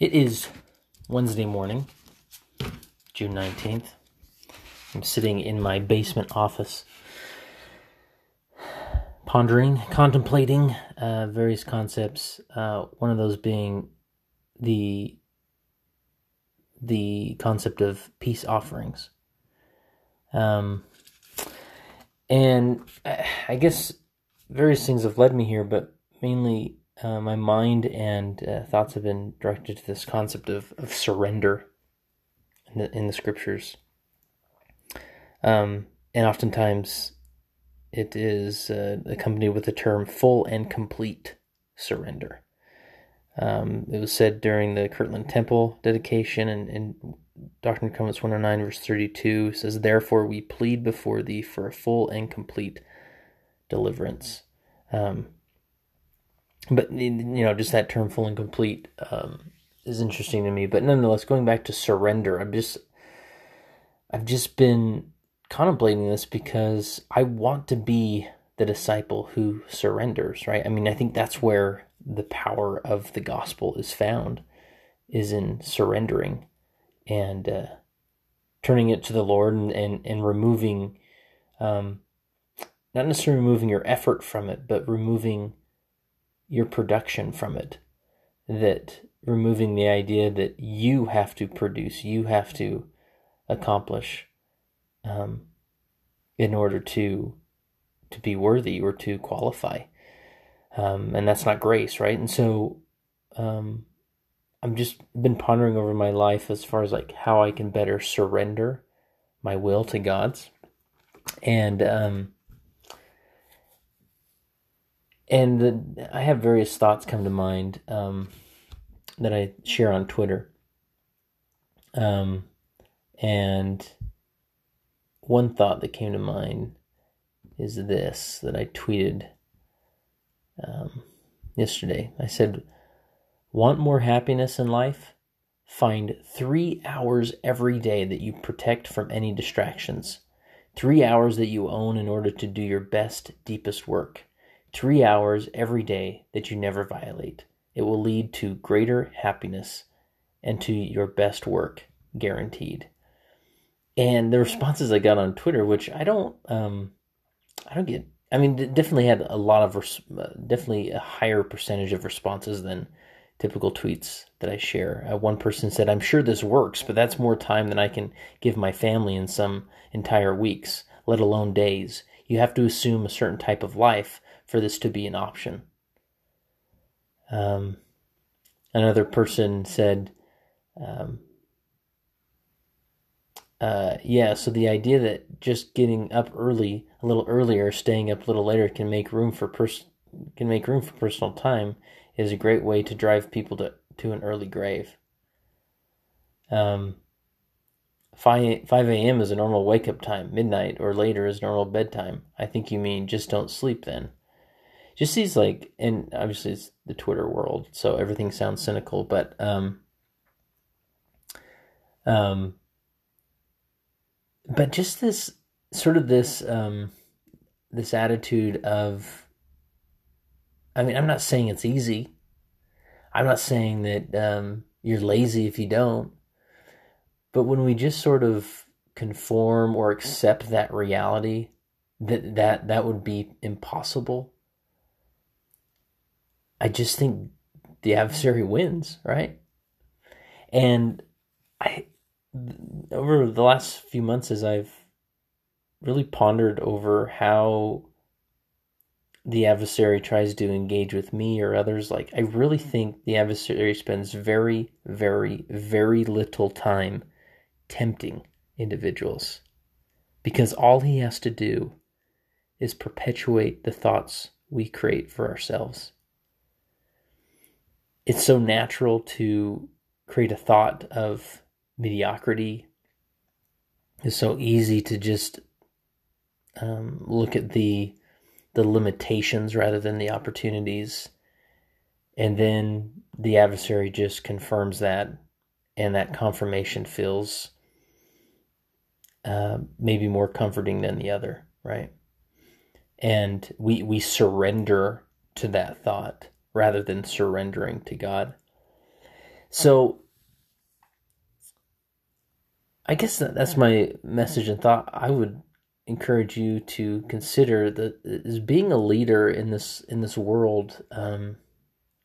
It is Wednesday morning, June 19th. I'm sitting in my basement office, pondering, contemplating uh, various concepts. Uh, one of those being the the concept of peace offerings. Um, and I guess various things have led me here, but mainly uh, my mind and uh, thoughts have been directed to this concept of, of surrender in the, in the scriptures. Um, and oftentimes it is uh, accompanied with the term full and complete surrender. Um, it was said during the Kirtland Temple dedication, and, and Doctrine and Covenants 109, verse 32 says, Therefore we plead before thee for a full and complete deliverance. Um, but you know, just that term "full and complete" um, is interesting to me. But nonetheless, going back to surrender, I'm just, I've just been contemplating this because I want to be the disciple who surrenders. Right? I mean, I think that's where the power of the gospel is found, is in surrendering and uh, turning it to the Lord and and, and removing, um, not necessarily removing your effort from it, but removing your production from it. That removing the idea that you have to produce, you have to accomplish um, in order to to be worthy or to qualify. Um, and that's not grace, right? And so um, I'm just been pondering over my life as far as like how I can better surrender my will to God's. And um, and the, I have various thoughts come to mind um, that I share on Twitter. Um, and one thought that came to mind is this that I tweeted um, yesterday. I said, Want more happiness in life? Find three hours every day that you protect from any distractions. Three hours that you own in order to do your best, deepest work three hours every day that you never violate. It will lead to greater happiness and to your best work, guaranteed. And the responses I got on Twitter, which I don't, um, I don't get. I mean, definitely had a lot of, res- uh, definitely a higher percentage of responses than typical tweets that I share. Uh, one person said, "I'm sure this works, but that's more time than I can give my family in some entire weeks, let alone days. You have to assume a certain type of life for this to be an option. Um, another person said, um, uh, yeah, so the idea that just getting up early, a little earlier, staying up a little later can make room for pers- can make room for personal time is a great way to drive people to, to an early grave. Um, 5, 5 a.m. is a normal wake up time. Midnight or later is normal bedtime. I think you mean just don't sleep then just these like and obviously it's the twitter world so everything sounds cynical but um um but just this sort of this um this attitude of i mean i'm not saying it's easy. I'm not saying that um you're lazy if you don't but when we just sort of conform or accept that reality that that that would be impossible I just think the adversary wins, right? And I, over the last few months, as I've really pondered over how the adversary tries to engage with me or others, like I really think the adversary spends very, very, very little time tempting individuals because all he has to do is perpetuate the thoughts we create for ourselves it's so natural to create a thought of mediocrity. It's so easy to just um, look at the the limitations rather than the opportunities, and then the adversary just confirms that, and that confirmation feels uh, maybe more comforting than the other, right? And we we surrender to that thought rather than surrendering to God. So I guess that, that's my message and thought. I would encourage you to consider that is being a leader in this in this world um,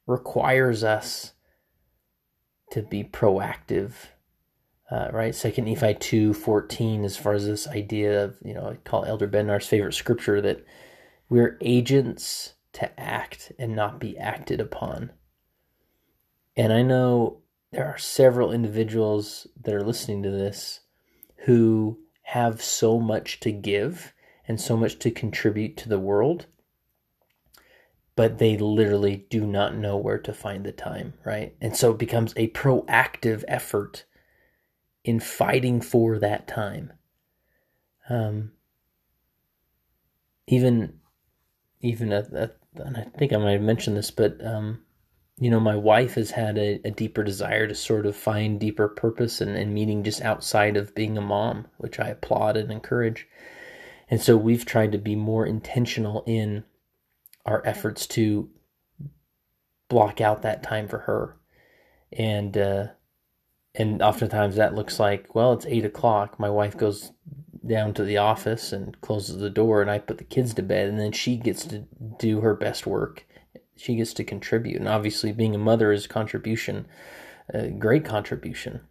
requires us to be proactive uh, right second nephi 2 14 as far as this idea of you know i call elder Bednar's favorite scripture that we're agents to act and not be acted upon and i know there are several individuals that are listening to this who have so much to give and so much to contribute to the world but they literally do not know where to find the time, right? And so it becomes a proactive effort in fighting for that time. Um, even, even at, at, and I think I might have mentioned this, but um, you know, my wife has had a, a, deeper desire to sort of find deeper purpose and, and meaning just outside of being a mom, which I applaud and encourage. And so we've tried to be more intentional in our efforts to block out that time for her. And uh, and oftentimes that looks like, well, it's eight o'clock. My wife goes down to the office and closes the door, and I put the kids to bed, and then she gets to do her best work. She gets to contribute, and obviously, being a mother is contribution, a great contribution.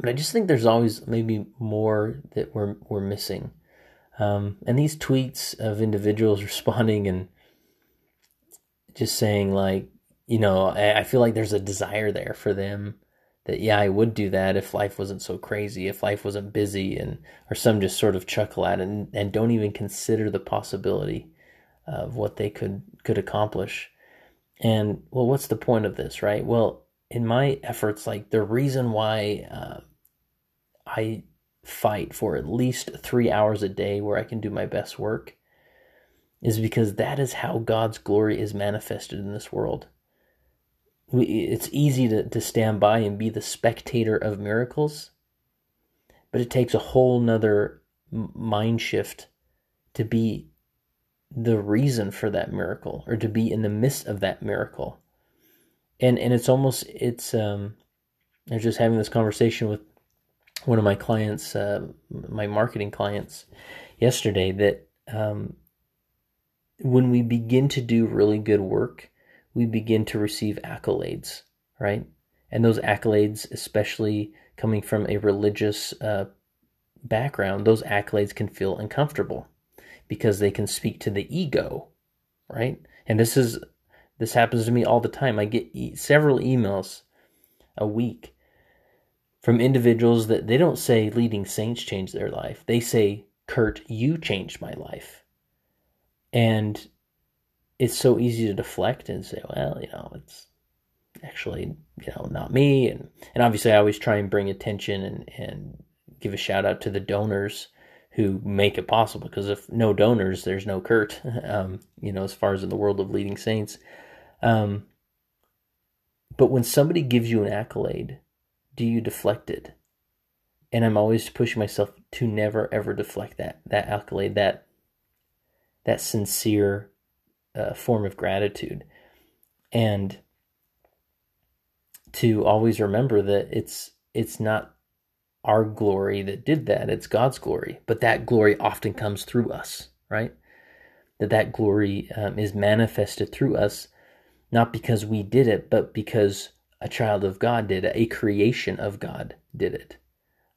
But I just think there's always maybe more that we're we're missing. Um, and these tweets of individuals responding and just saying like, you know, I, I feel like there's a desire there for them that yeah, I would do that if life wasn't so crazy, if life wasn't busy, and or some just sort of chuckle at it and, and don't even consider the possibility of what they could could accomplish. And well, what's the point of this, right? Well, in my efforts, like the reason why uh, I fight for at least three hours a day where I can do my best work is because that is how God's glory is manifested in this world we, it's easy to, to stand by and be the spectator of miracles, but it takes a whole nother mind shift to be the reason for that miracle or to be in the midst of that miracle. And and it's almost it's um I was just having this conversation with one of my clients, uh, my marketing clients yesterday that um, when we begin to do really good work, we begin to receive accolades, right? And those accolades, especially coming from a religious uh, background, those accolades can feel uncomfortable because they can speak to the ego, right? And this is this happens to me all the time. I get e- several emails a week from individuals that they don't say leading saints changed their life. They say, "Kurt, you changed my life." And it's so easy to deflect and say, well, you know, it's actually, you know, not me. And, and obviously I always try and bring attention and, and give a shout out to the donors who make it possible because if no donors, there's no Kurt, um, you know, as far as in the world of leading saints. Um, but when somebody gives you an accolade, do you deflect it? And I'm always pushing myself to never ever deflect that that accolade, that that sincere uh, form of gratitude. And to always remember that it's it's not our glory that did that it's god's glory but that glory often comes through us right? That that glory um, is manifested through us not because we did it but because a child of god did it a creation of god did it.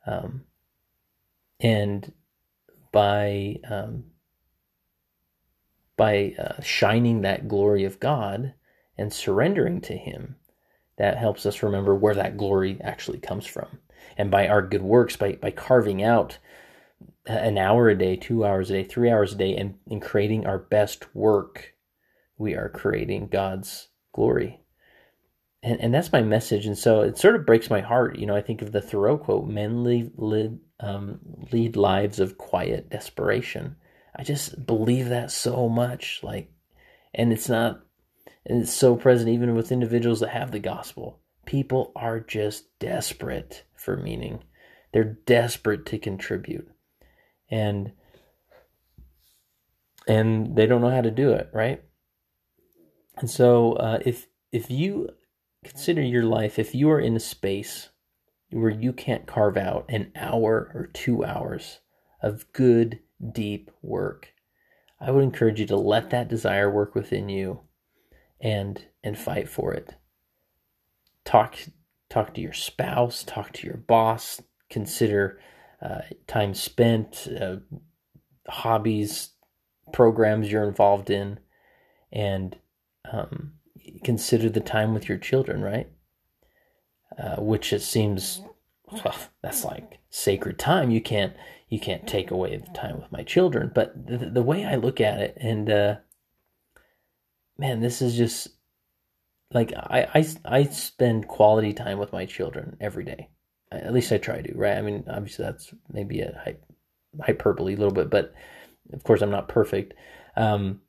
Um, and by um, by uh, shining that glory of God and surrendering to Him, that helps us remember where that glory actually comes from. And by our good works, by, by carving out an hour a day, two hours a day, three hours a day, and, and creating our best work, we are creating God's glory. And, and that's my message. And so it sort of breaks my heart. You know, I think of the Thoreau quote men lead, lead, um, lead lives of quiet desperation. I just believe that so much. Like, and it's not, and it's so present even with individuals that have the gospel. People are just desperate for meaning. They're desperate to contribute, and and they don't know how to do it, right? And so, uh, if if you consider your life if you are in a space where you can't carve out an hour or two hours of good, deep work. I would encourage you to let that desire work within you and and fight for it. Talk talk to your spouse, talk to your boss, consider uh, time spent, uh, hobbies, programs you're involved in, and um, consider the time with your children, right? Uh, which it seems well, that's like sacred time. You can't you can't take away the time with my children. But the, the way I look at it, and uh, man, this is just like I, I I spend quality time with my children every day. At least I try to, right? I mean, obviously that's maybe a hyperbole a little bit, but of course I'm not perfect. Um,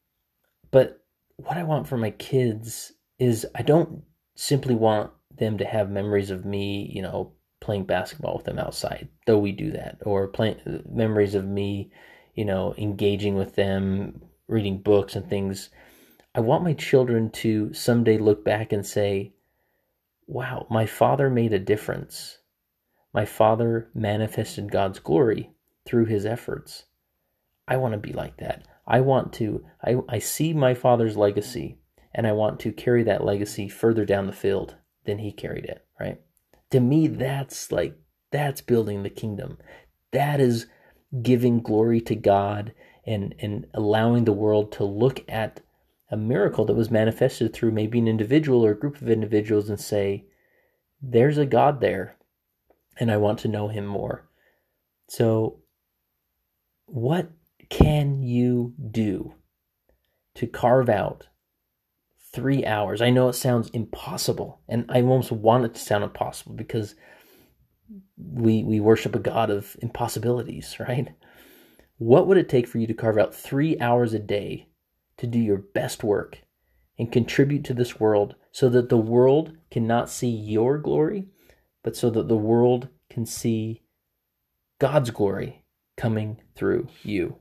but what I want for my kids is I don't simply want them to have memories of me, you know, playing basketball with them outside, though we do that, or playing memories of me, you know, engaging with them, reading books and things. I want my children to someday look back and say, wow, my father made a difference. My father manifested God's glory through his efforts. I want to be like that. I want to, I, I see my father's legacy and I want to carry that legacy further down the field than he carried it, right? To me, that's like, that's building the kingdom. That is giving glory to God and, and allowing the world to look at a miracle that was manifested through maybe an individual or a group of individuals and say, there's a God there, and I want to know him more. So, what can you do to carve out three hours? I know it sounds impossible, and I almost want it to sound impossible because we we worship a God of impossibilities, right? What would it take for you to carve out three hours a day to do your best work and contribute to this world so that the world cannot see your glory, but so that the world can see God's glory coming through you?